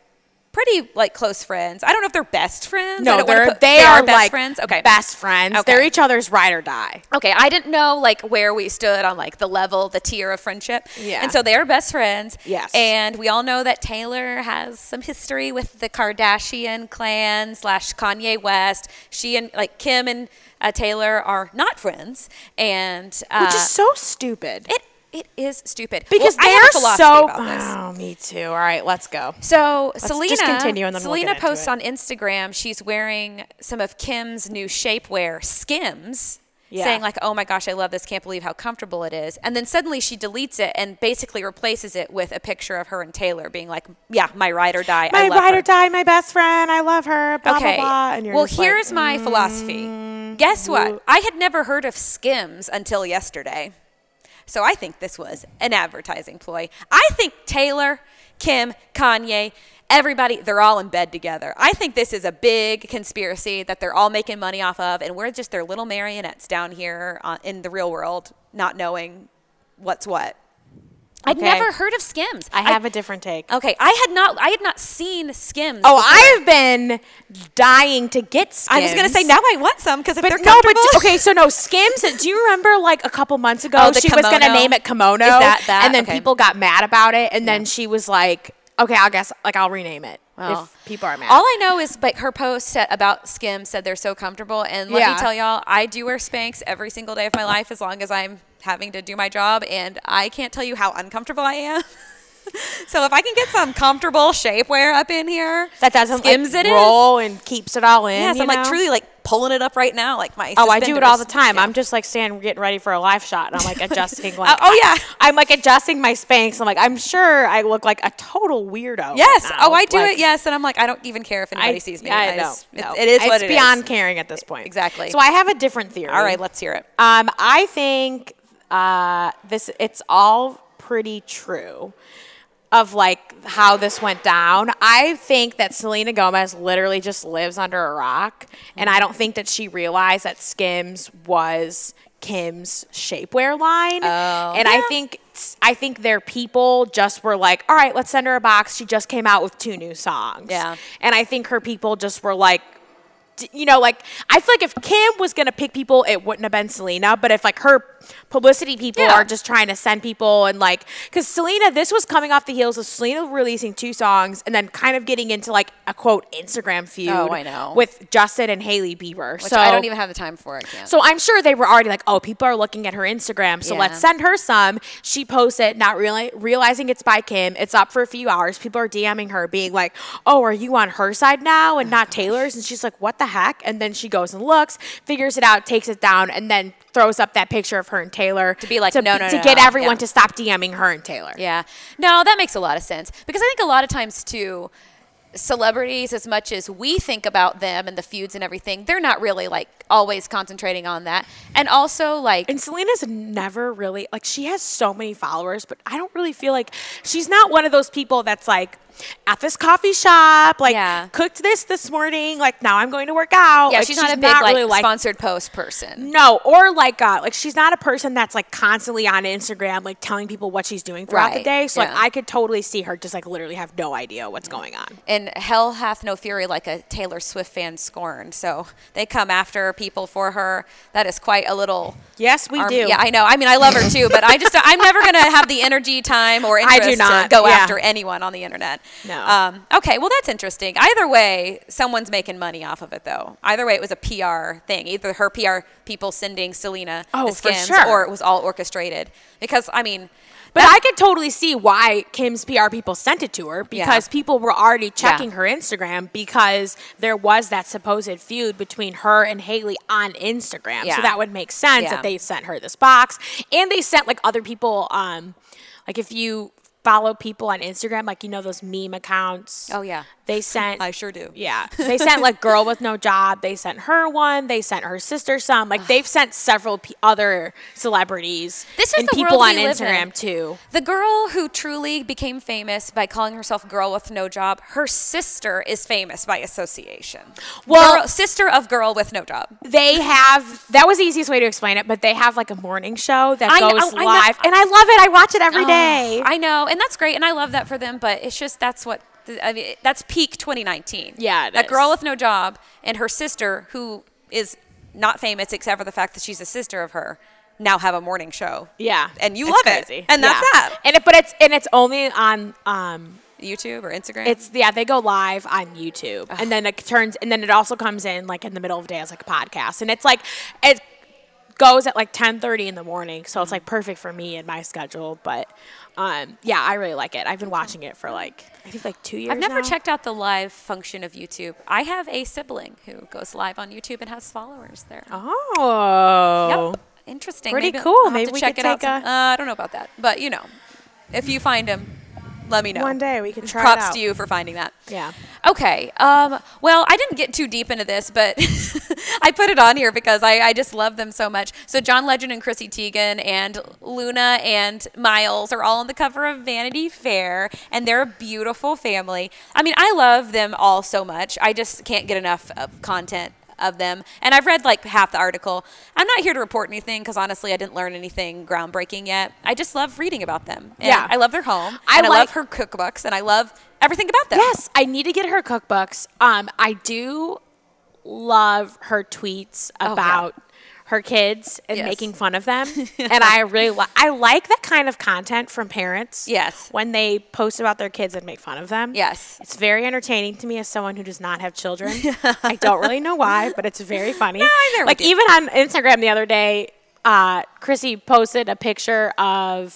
pretty like close friends. I don't know if they're best friends. No, they're put- they, are are, best like friends. Okay, best friends. Okay. They're each other's ride or die. Okay, I didn't know like where we stood on like the level, the tier of friendship. Yeah. And so they are best friends. Yes. And we all know that Taylor has some history with the Kardashian clan slash Kanye West. She and like Kim and uh, Taylor are not friends, and uh, Which is so stupid. it It is stupid Because well, I they're have a philosophy so. about this. Oh, me too. All right, let's go. So just Selena, continue and then we'll Selena into posts on Instagram. She's wearing some of Kim's new shapewear, Skims, Yeah. saying like, "Oh my gosh, I love this! Can't believe how comfortable it is." And then suddenly she deletes it and basically replaces it with a picture of her and Taylor being like, "Yeah, my ride or die. My I love ride her. or die, my best friend. I love her. Blah okay. blah blah. And you're well, just like, here's my philosophy. Mm, Guess what? I had never heard of Skims until yesterday. So I think this was an advertising ploy. I think Taylor, Kim, Kanye, everybody, they're all in bed together. I think this is a big conspiracy that they're all making money off of, and we're just their little marionettes down here uh, in the real world, not knowing what's what. I'd never heard of Skims. I have a different take. Okay, I had not. I had not seen Skims. Oh, before. I've been dying to get Skims. I was gonna say now I want some because if But they're no, but okay, so no Skims. Do you remember like a couple months ago Oh, the she was gonna name it kimono, Is that that? and then Okay. people got mad about it, and then she was like, "Okay, I guess like I'll rename it Well, if people are mad." All I know is like her post about Skims said they're so comfortable, and let Yeah. me tell y'all, I do wear Spanx every single day of my life as long as I'm having to do my job, and I can't tell you how uncomfortable I am. so if I can get some comfortable shapewear up in here, that doesn't Skims like, it is. roll and keeps it all in. Yes, you I'm like truly like pulling it up right now, like my. Oh, I do it all the time. Yeah. I'm just like standing, getting ready for a live shot, and I'm like adjusting. Like, Uh, oh, yeah. I'm like adjusting my Spanx. I'm like, I'm sure I look like a total weirdo. Yes. right. Oh, I do Like, it. Yes, and I'm like, I don't even care if anybody I sees me. I know. just- it's- no. It is what it's it beyond is. caring at this point. Exactly. So I have a different theory. All right, let's hear it. Um, I think uh, this it's all pretty true of like how this went down. I think that Selena Gomez literally just lives under a rock, and I don't think that she realized that Skims was Kim's shapewear line. Oh. and I think I think their people just were like, "All right, let's send her a box." She just came out with two new songs. Yeah. and I think her people just were like you know, like I feel like if Kim was gonna pick people, it wouldn't have been Selena. But if like her publicity people Yeah. are just trying to send people and like, because Selena, this was coming off the heels of Selena releasing two songs and then kind of getting into like a quote Instagram feud. Oh, I know. with Justin and Hailey Bieber. Which so I don't even have the time for. it. so I'm sure they were already like, oh, people are looking at her Instagram, so Yeah. let's send her some. She posts it, not really realizing it's by Kim. It's up for a few hours. People are DMing her, being like, oh, are you on her side now and oh not Taylor's? And she's like, what the heck? And then she goes and looks, figures it out, takes it down, and then throws up that picture of her and Taylor to be like, no, no, to no, get no, everyone yeah. to stop DMing her and Taylor. Yeah. No, that makes a lot of sense because I think a lot of times too celebrities as much as we think about them and the feuds and everything, they're not really like always concentrating on that. And also like And Selena's never really like she has so many followers, but I don't really feel like she's not one of those people that's like at this coffee shop, like Yeah. cooked this this morning, like now I'm going to work out. yeah, Like, she's, not a big like really like sponsored post person. no, or like uh, like she's not a person that's like constantly on Instagram, like telling people what she's doing throughout the day. So like. I could totally see her just like literally have no idea what's going on. And hell hath no fury like a Taylor Swift fan scorned. So they come after people for her. That is quite a little. Yes, we arm- do. Yeah, I know. I mean, I love her too, but I just I'm never gonna have the energy, time, or I interest do not, to go yeah. after anyone on the internet. No. Um, okay, well that's interesting. Either way, someone's making money off of it, though. Either way, it was a PR thing. Either her PR people sending Selena Oh, the for sure. or it was all orchestrated. Because I mean, But I could totally see why Kim's PR people sent it to her because Yeah. people were already checking Yeah. her Instagram because there was that supposed feud between her and Hailey on Instagram. Yeah. So that would make sense that they sent her this box. And they sent like other people, um, like if you follow people on Instagram, like you know those meme accounts. Oh, yeah. They sent I sure do. yeah. They sent like girl with no job. They sent her one. They sent her sister some. Like they've sent several p- other celebrities This is and the people world on Instagram in. too. The girl who truly became famous by calling herself Girl with No Job, her sister is famous by association. Well- Girl- sister of Girl with No Job. They have that was the easiest way to explain it, but they have like a morning show that I goes oh, I know. live, and I love it. I watch it every oh, day. I know, and that's great, and I love that for them. But it's just that's what I mean. That's peak 2019. Yeah, that is. girl with no job and her sister, who is not famous except for the fact that she's a sister of her, now have a morning show. yeah, and you love crazy. it, and that's Yeah. that. And it, but it's and it's only on um. YouTube or Instagram. It's yeah, they go live on YouTube, and then it turns, and then it also comes in like in the middle of the day as like a podcast, and it's like it goes at like 10:30 in the morning, so it's like perfect for me and my schedule. But um, yeah, I really like it. I've been watching it for like I think like two years. I've never now. checked out the live function of YouTube. I have a sibling who goes live on YouTube and has followers there. Oh, Yep. Interesting. Pretty Maybe cool. I'll have Maybe to we check could it out. take some- a- uh, I don't know about that, but you know, if you find him, let me know. One day we can try it Props to you for finding that. Yeah. Okay. Um, well, I didn't get too deep into this, but I put it on here because I, I just love them so much. So John Legend and Chrissy Teigen and Luna and Miles are all on the cover of Vanity Fair, and they're a beautiful family. I mean, I love them all so much. I just can't get enough of content of them. And I've read like half the article. I'm not here to report anything because honestly, I didn't learn anything groundbreaking yet. I just love reading about them. And Yeah. I love their home. I and I love her cookbooks, and I love everything about them. Yes, I need to get her cookbooks. Um, I do love her tweets Oh, yeah. Her kids and Yes. making fun of them, and I really li- I like that kind of content from parents. Yes. when they post about their kids and make fun of them. Yes. it's very entertaining to me as someone who does not have children. I don't really know why, but it's very funny. I'm like even on Instagram the other day, uh, Chrissy posted a picture of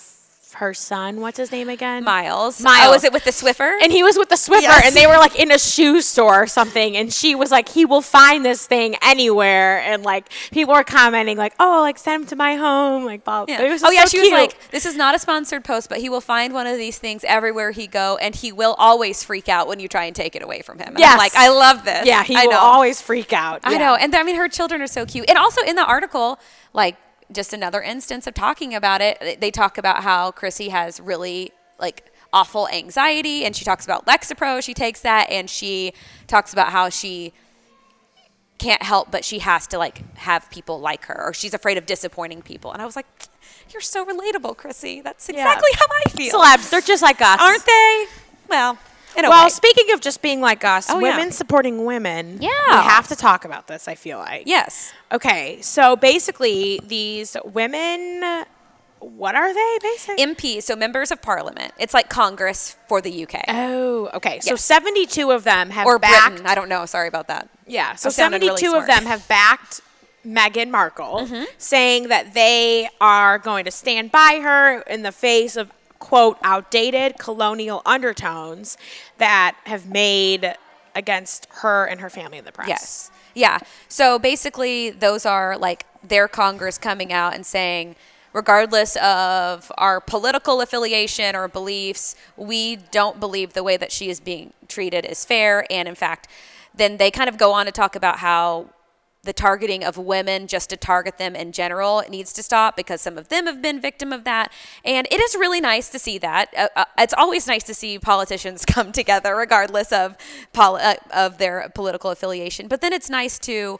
her son. What's his name again? Miles. Oh, Miles. Oh, is it with the Swiffer? and he was with the Swiffer, Yes. and they were like in a shoe store or something, and she was like, "He will find this thing anywhere," and like people were commenting like, "Oh, like send him to my home," like, blah. Yeah. Was oh yeah, so she cute. was like, "This is not a sponsored post, but he will find one of these things everywhere he go, and he will always freak out when you try and take it away from him." And Yes. I'm like, I love this. "Yeah, he I will know. always freak out." I know, and I mean, her children are so cute, and also in the article, like just another instance of talking about it. they- talk about how Chrissy has really like awful anxiety, and she talks about Lexapro. She takes that, and she talks about how she can't help but she has to like have people like her or she's afraid of disappointing people and i was like you're so relatable chrissy that's Yeah. exactly how i feel celebs, they're just like us, aren't they well in Well, way. speaking of just being like us, Oh, yeah. women supporting women. Yeah. we have to talk about this. I feel like. yes Okay, so basically, these women, what are they basically? mps so members of parliament it's like congress for the uk Oh, okay. So 72 of them have or backed. britain i don't know sorry about that Yeah. So sounded really 72 of them have backed Meghan Markle, Mm-hmm. saying that they are going to stand by her in the face of quote outdated colonial undertones that have made against her and her family in the press. Yes. Yeah. So basically, those are like their Congress coming out and saying, regardless of our political affiliation or beliefs, we don't believe the way that she is being treated is fair. And in fact, then they kind of go on to talk about how the targeting of women just to target them in general needs to stop because some of them have been victim of that and it is really nice to see that uh, uh, it's always nice to see politicians come together regardless of poli- uh, of their political affiliation but then it's nice to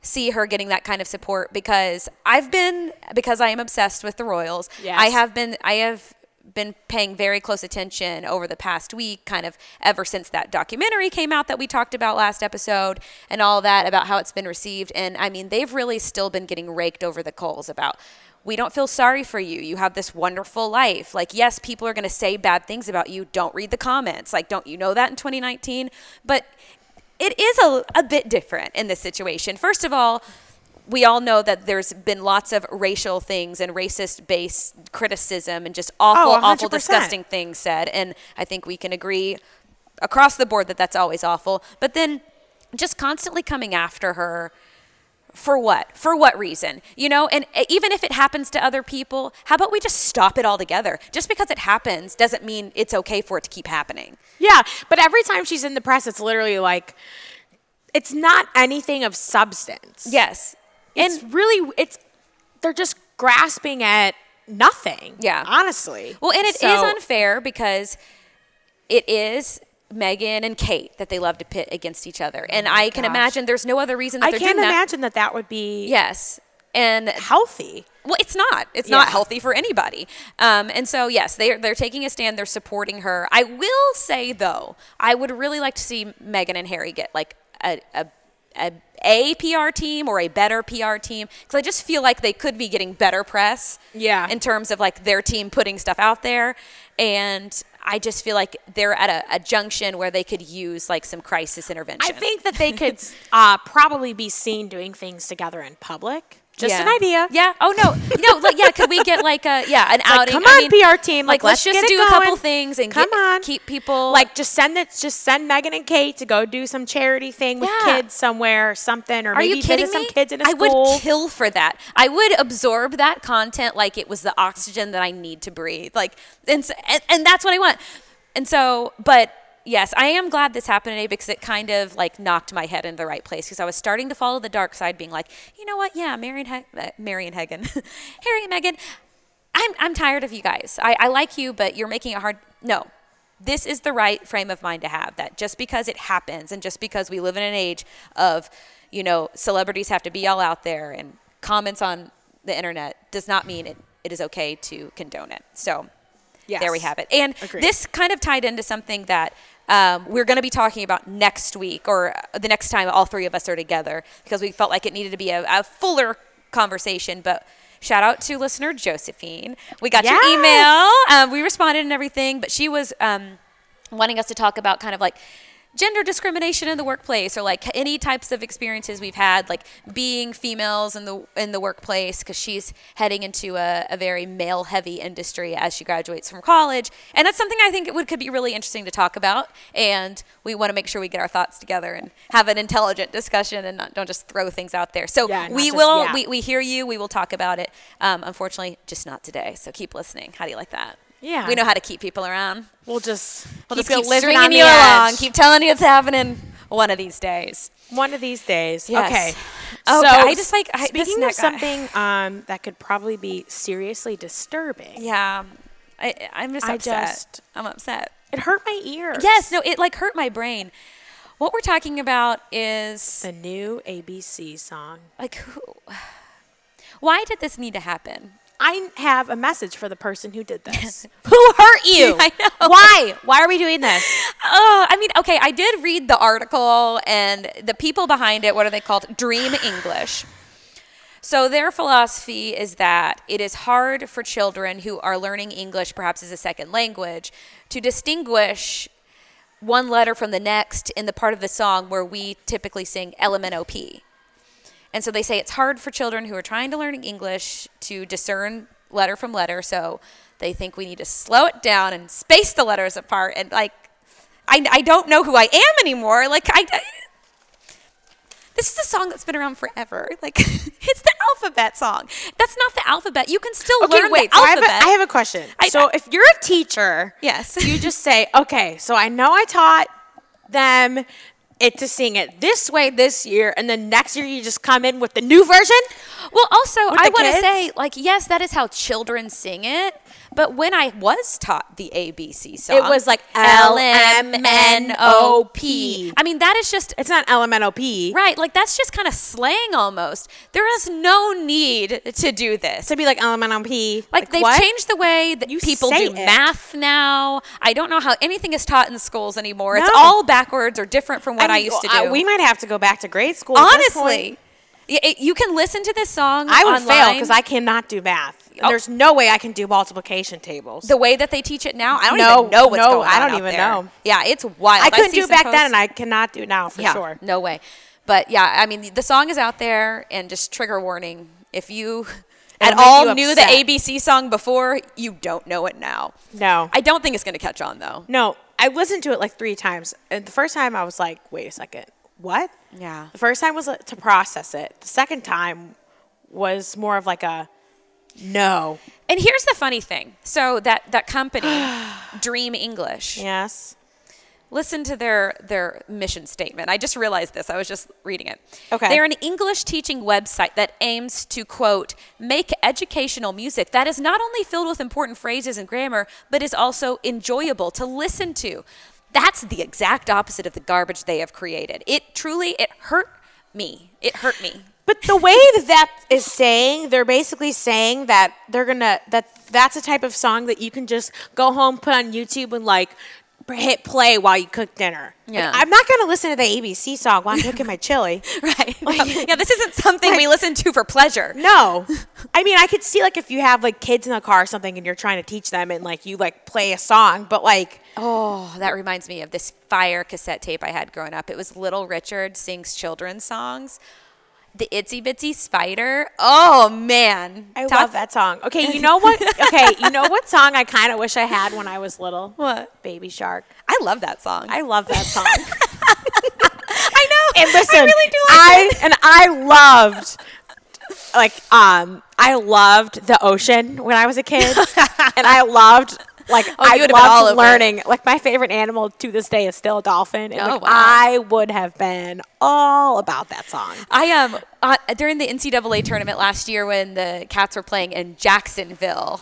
see her getting that kind of support because I've been because I am obsessed with the Royals. Yes. I have been I have been paying very close attention over the past week kind of ever since that documentary came out that we talked about last episode and all that about how it's been received and I mean they've really still been getting raked over the coals about we don't feel sorry for you. You have this wonderful life. Like, yes, people are going to say bad things about you. Don't read the comments. Like, don't you know that in 2019? But it is a, a bit different in this situation. First of all, we all know that there's been lots of racial things and racist based criticism and just awful, Oh, awful, disgusting things said. And I think we can agree across the board that that's always awful. But then just constantly coming after her for what? For what reason? You know, and even if it happens to other people, how about we just stop it altogether? Just because it happens doesn't mean it's okay for it to keep happening. Yeah, but every time she's in the press, it's literally like, it's not anything of substance. Yes. It's really, it's, they're just grasping at nothing. Yeah. Honestly. Well, and it is So- unfair because it is Meghan and Kate that they love to pit against each other. And I can gosh. imagine there's no other reason that I they're can't doing imagine that that would be Yes. And healthy. well, it's not. It's not healthy for anybody. Um, and so, yes, they're they're taking a stand. They're supporting her. I will say though, I would really like to see Meghan and Harry get like a a, a, a PR team or a better PR team because I just feel like they could be getting better press. Yeah. In terms of like their team putting stuff out there, and I just feel like they're at a, a junction where they could use like some crisis intervention. I think that they could uh, probably be seen doing things together in public. Just Yeah. an idea. Yeah. Oh no. No. Like, yeah. Could we get like a yeah an Like, outing? come I on, mean, PR team. Like, let's, let's just do a couple things and Come get- on. keep people Like just send it. Just send Meghan and Kate to go do some charity thing with Yeah. kids somewhere or something, or Are maybe you kidding visit me? some kids in a I school. I would kill for that. I would absorb that content like it was the oxygen that I need to breathe. Like, and and, and that's what I want. And so, but yes, I am glad this happened today because it kind of like knocked my head into the right place because I was starting to follow the dark side, being like, you know what? Yeah, Marion, he- uh, Marion Hagen, Harry and Meghan. I'm I'm tired of you guys. I, I like you, but you're making it hard. No, this is the right frame of mind to have that just because it happens and just because we live in an age of you know celebrities have to be all out there and comments on the internet does not mean it, it is okay to condone it so there we have it and Agreed. this kind of tied into something that um, we're going to be talking about next week or uh, the next time all three of us are together because we felt like it needed to be a, a fuller conversation but shout out to listener josephine. We got your email. Um, we responded and everything, but she was um, wanting us to talk about kind of like gender discrimination in the workplace or like any types of experiences we've had like being females in the in the workplace because she's heading into a, a very male heavy industry as she graduates from college. And that's something i think it would could be really interesting to talk about and we want to make sure we get our thoughts together and have an intelligent discussion and not, don't just throw things out there. So Yeah, we just- will yeah. we, we hear you. We will talk about it. Um, unfortunately just not today. So keep listening. How do you like that Yeah. we know how to keep people around We'll just We'll keep just keep living stringing you along. edge. Keep telling you it's happening one of these days. One of these days. Yes. Okay. Okay, So I just like- I- speaking of something um, that could probably be seriously disturbing. Yeah, I, I'm just I upset. just- I'm upset. It hurt my ears. Yes, no, it like hurt my brain. What we're talking about is The new ABC song. like who. Why did this need to happen? I have a message for the person who did this. who hurt you? I know. Why? Why are we doing this? Oh, I mean, okay, I did read the article and the people behind it, what are they called? Dream English. So their philosophy is that it is hard for children who are learning English perhaps as a second language to distinguish one letter from the next in the part of the song where we typically sing LMNOP. And so they say it's hard for children who are trying to learn English to discern letter from letter. So they think we need to slow it down and space the letters apart. And like, I, I don't know who I am anymore. Like, I. I- this is a song that's been around forever. Like, it's the alphabet song. That's not the alphabet. You can still Okay, learn wait. the so I, have alphabet. a, I have a question. I- so if you're a teacher, Yes. you just say, okay, so I know I taught them it to sing it this way this year, and then next year you just come in with the new version. Well, also, I want to say, like, yes, that is how children sing it. But when I was taught the ABC song, It was like L-M-N-O-P. I mean, that is just It's not LMNOP. right. Like that's just kind of slang almost. There is no need to do this. To be like LMNOP. Like, they've what? changed the way that You people do it. math now. I don't know how anything is taught in schools anymore. It's all backwards or different from what I, mean, used to uh, do. we might have to go back to grade school. at this point. Honestly, you can listen to this song. I would fail because I cannot do math. Oh. There's no way I can do multiplication tables. the way that they teach it now, I don't No, even know what's no, going on. I don't out even there. know. Yeah, it's wild. I couldn't see do it back then, and I cannot do it now for yeah, sure. no way. But yeah, I mean, the song is out there, and just trigger warning: if you at all knew the ABC song before, you don't know it now. No. I don't think it's going to catch on though. No, I listened to it like three times. And the first time I was like, wait a second, what? Yeah. The first time was uh, to process it. The second time was more of like a no. And here's the funny thing: so that that company, Dream English, Yes. listen to their their mission statement. I just realized this. I was just reading it. Okay. They're an English teaching website that aims to quote make educational music that is not only filled with important phrases and grammar, but is also enjoyable to listen to. That's the exact opposite of the garbage they have created. It truly it hurt me. It hurt me. But the way that that is saying, they're basically saying that they're gonna that that's a type of song that you can just go home, put on YouTube, and like hit play while you cook dinner. Like, Yeah. I'm not gonna listen to the ABC song while I'm cooking my chili. Right. yeah, this isn't something we listen to for pleasure. No, I mean I could see like if you have like kids in the car or something, and you're trying to teach them, and like you like play a song, but like Oh, that reminds me of this fire cassette tape I had growing up. It was Little Richard sings children's songs. The Itsy Bitsy Spider. Oh man, I Talk- love that song. Okay, you know what? Okay, you know what song I kind of wish I had when I was little? What? Baby Shark. I love that song. I love that song. I know. and listen, I really do like I it. and I loved like um I loved the ocean when I was a kid, and I loved. Like Oh, I would've been all over loved learning. Like my favorite animal to this day is still a dolphin, and Oh, like, wow. I would have been all about that song. I um uh, during the NCAA tournament last year when the Cats were playing in Jacksonville.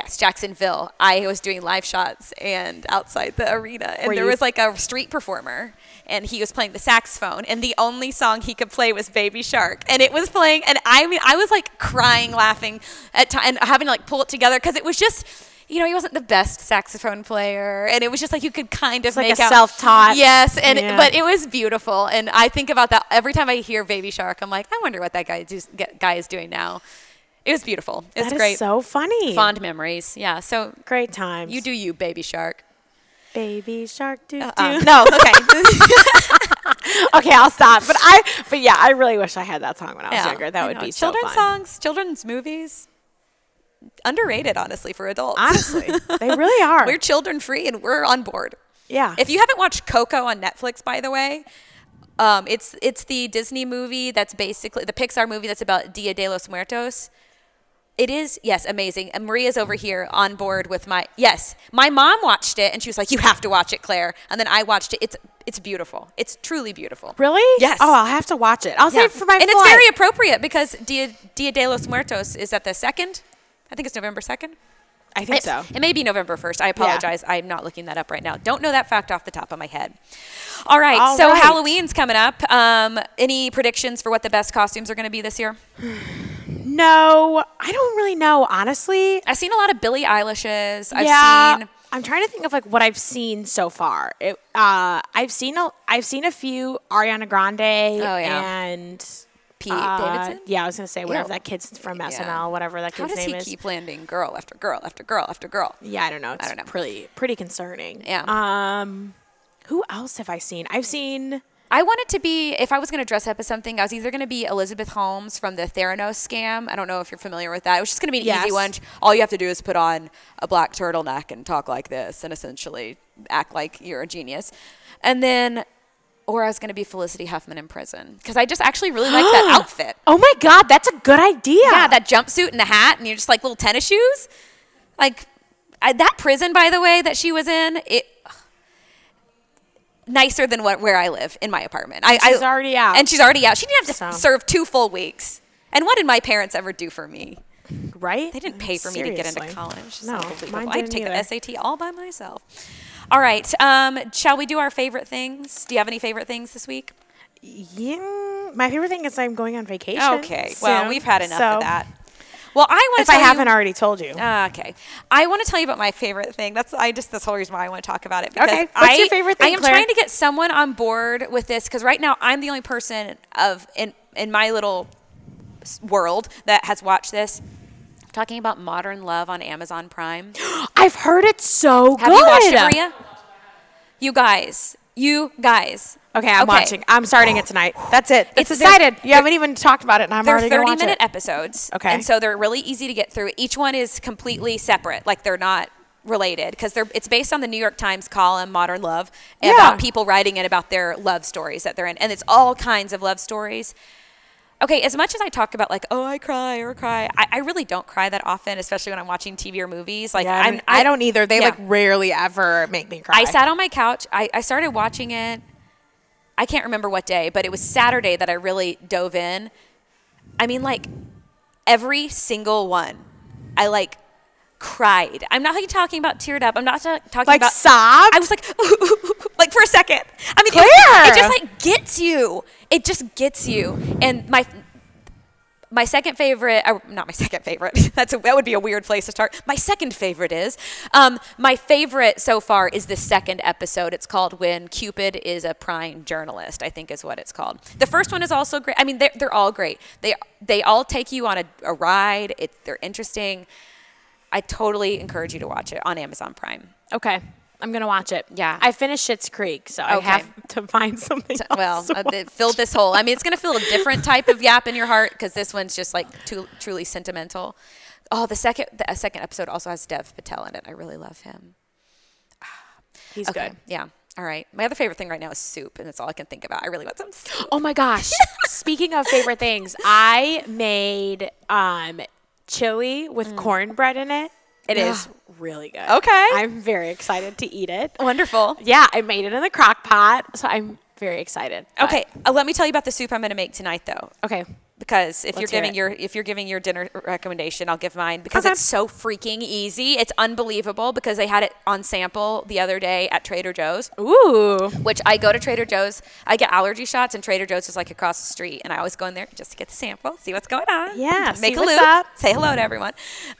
Yes, Jacksonville. I was doing live shots and outside the arena, and Were there you- was like a street performer, and he was playing the saxophone, and the only song he could play was "Baby Shark," and it was playing, and I mean, I was like crying, laughing at time, and having to like pull it together because it was just. You know, he wasn't the best saxophone player, and it was just like you could kind of like make a out self-taught- Yes, and Yeah. but it was beautiful, and I think about that every time I hear Baby Shark. I'm like, I wonder what that guy is, guy is doing now. It was beautiful. It's That is great. so funny. Fond memories. Yeah. So Great times. you do you, Baby Shark. baby shark do do. Uh, no, okay. okay, I'll stop. But I, but yeah, I really wish I had that song when I was Yeah, younger. That I would know. be so children's fun. songs, children's movies. Underrated, honestly, for adults. Honestly, they really are. we're children free, and we're on board. yeah. If you haven't watched Coco on Netflix, by the way, um, it's it's the Disney movie that's basically the Pixar movie that's about Dia de los Muertos. It is yes, amazing. And Maria's over here on board with my yes. My mom watched it and she was like, "You have to watch it, Claire." And then I watched it. It's it's beautiful. It's truly beautiful. really? Yes. Oh, I'll have to watch it. I'll Yeah. save it for my and flight. it's very appropriate because Dia, Dia de los Muertos is at the second. I think it's November second. I think It- so. It may be November 1st. I apologize. I'm not looking that up right now. Don't know that fact off the top of my head. All right. All so right. Halloween's coming up. Um, any predictions for what the best costumes are going to be this year? No, I don't really know, honestly. I've seen a lot of Billie Eilish's. I've yeah, seen. I'm trying to think of like what I've seen so far. It, uh, I've seen a, I've seen a few Ariana Grande. Oh, yeah. and Pete uh, Davidson. Yeah, I was gonna say whatever Yeah. that kid's from Yeah. SNL, whatever that kid's name is. How does he is. keep landing girl after girl after girl after girl? yeah, I don't know. It's don't know. pretty pretty concerning. Yeah. Um, who else have I seen? I've seen. I wanted to be, if I was going to dress up as something, I was either going to be Elizabeth Holmes from the Theranos scam. I don't know if you're familiar with that. It was just going to be an Yes. easy one. All you have to do is put on a black turtleneck and talk like this and essentially act like you're a genius. And then, or I was going to be Felicity Huffman in prison because I just actually really like that outfit. Oh my God, that's a good idea. Yeah, that jumpsuit and the hat, and you're just like little tennis shoes. Like I, that prison, by the way, that she was in, it nicer than what where I live in my apartment. I, she's I, already out. and she's already out. She didn't have to So. serve two full weeks. And what did my parents ever do for me? right. They didn't pay for me to get into college. It's No, mine I didn't take either. the SAT all by myself. All right. Um, shall we do our favorite things? Do you have any favorite things this week? Yeah, my favorite thing is I'm going on vacation. Okay. Well, we've had enough so of that. Well, I want to. If I tell you- haven't already told you. Ah, okay. I want to tell you about my favorite thing. That's I just this whole reason why I want to talk about it. Because Okay. What's I, your favorite thing? I am Claire? trying to get someone on board with this because right now I'm the only person of in in my little world that has watched this. I'm talking about Modern Love on Amazon Prime. I've heard it's so Have good. you watched it, Maria? You guys, you guys. Okay, I'm watching. I'm starting it tonight. That's it. It's It's- decided. You haven't even talked about it, and I'm They're already going 30 to watch minute it. episodes. Okay. And so they're really easy to get through. Each one is completely separate. Like they're not related because they're it's based on the New York Times column Modern Love Yeah. about people writing it about their love stories that they're in. And it's all kinds of love stories. Okay, as much as I talk about like, oh, I cry or cry, I, I really don't cry that often, especially when I'm watching TV or movies. Like, Yeah, I, I don't either. They yeah. like rarely ever make me cry. I sat on my couch. I, I started watching it. I can't remember what day, but it was Saturday that I really dove in. I mean, like every single one, I like cried. I'm not like talking about teared up. I'm not ta- talking like about sobbed. I was like, like for a second. I mean, it, it just like gets you. It just gets you. And my my second favorite, uh, not my second favorite. That's a, that would be a weird place to start. My second favorite is, um, my favorite so far is the second episode. It's called "When Cupid is a Prying Journalist." I think is what it's called. The first one is also great. I mean, they're, they're all great. They they all take you on a, a ride. It, they're interesting. I totally encourage you to watch it on Amazon Prime. okay. I'm gonna watch it. Yeah. I finished Schitt's Creek, so I have to find something. else well, uh, filled this hole. I mean, it's going to fill a different type of gap in your heart because this one's just like too, truly sentimental. Oh, the second the uh, second episode also has Dev Patel in it. I really love him. He's Okay, good. yeah. All right. My other favorite thing right now is soup, and that's all I can think about. I really want some soup. Oh my gosh! Speaking of favorite things, I made um, chili with cornbread in it. It is really good. Okay. I'm very excited to eat it. Wonderful. Yeah, I made it in the crock pot, so I'm very excited. Okay, uh, let me tell you about the soup I'm going to make tonight, though. Okay. because if you're Let's hear giving your if you're giving your dinner recommendation, I'll give mine because Okay. it's so freaking easy. It's unbelievable because they had it on sample the other day at Trader Joe's, Ooh. which I go to Trader Joe's. I get allergy shots, and Trader Joe's is like across the street, and I always go in there just to get the sample, see what's going on. Yeah, make a loop, up. say hello to everyone.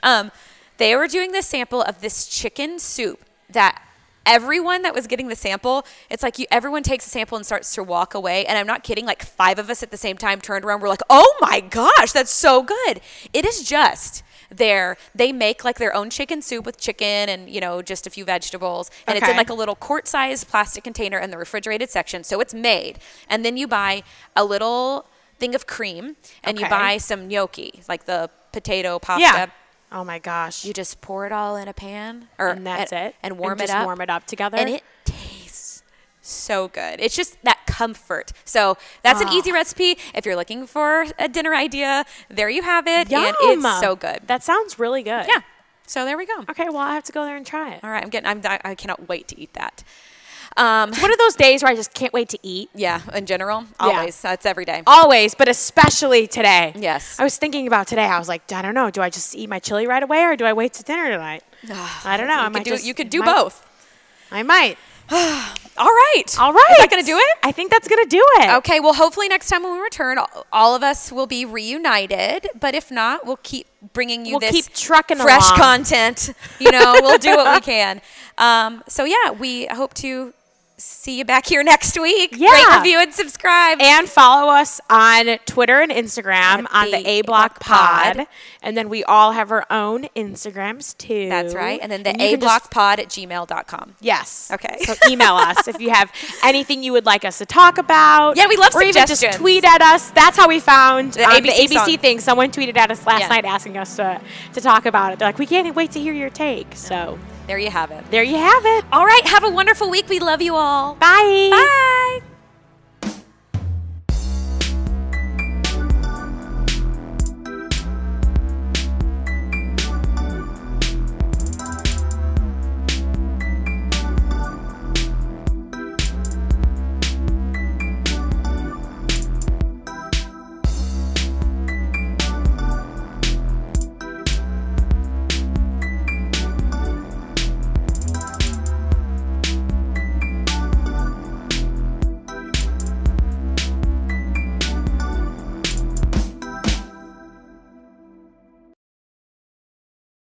Um, they were doing this sample of this chicken soup that everyone that was getting the sample, it's like you everyone takes a sample and starts to walk away. And I'm not kidding, like five of us at the same time turned around, we're like, oh my gosh, that's so good. It is just there. They make like their own chicken soup with chicken and, you know, just a few vegetables. And it's in like a little quart sized plastic container in the refrigerated section. So it's made. And then you buy a little thing of cream and you buy some gnocchi, like the potato pasta. Yeah. Oh my gosh. You just pour it all in a pan, or and that's and, it. and warm just it up, Warm it up together. and it tastes so good. It's just that comfort. So that's an Ah. easy recipe. If you're looking for a dinner idea, there you have it, Yum. and it's so good. That sounds really good. yeah. So there we go. Okay. Well, I have to go there and try it. All right, I'm getting. I'm. I cannot wait to eat that. Um, One of those days where I just can't wait to eat. yeah. In general, Yeah. always. That's every day. Always, but especially today. Yes. I was thinking about today. I was like, I don't know. Do I just eat my chili right away or do I wait to dinner tonight? I don't know. You I could might do. just- you could do might- both. I might. All right. All right. Is that gonna do it? I think that's gonna do it. Okay, well, hopefully next time when we return, all- all of us will be reunited. But if not, we'll keep bringing you We'll this keep trucking fresh along. content. You know, we'll do what we can. Um, so yeah, we hope to see you back here next week. Yeah. Rate, review, and subscribe. And follow us on Twitter and Instagram At on the the A Block Pod. Pod. And then we all have our own Instagrams too. That's right. And then the A Block Pod at gmail.com. Yes. Okay. So email us if you have anything you would like us to talk about. Yeah, we love Or even just tweet at us. That's how we found The um, the ABC ABC song. thing. Someone tweeted at us last Yeah. night asking us to, to talk about it. They're like, we can't wait to hear your take. So There you have it. there you have it. All right, have a wonderful week. We love you all. Bye. Bye.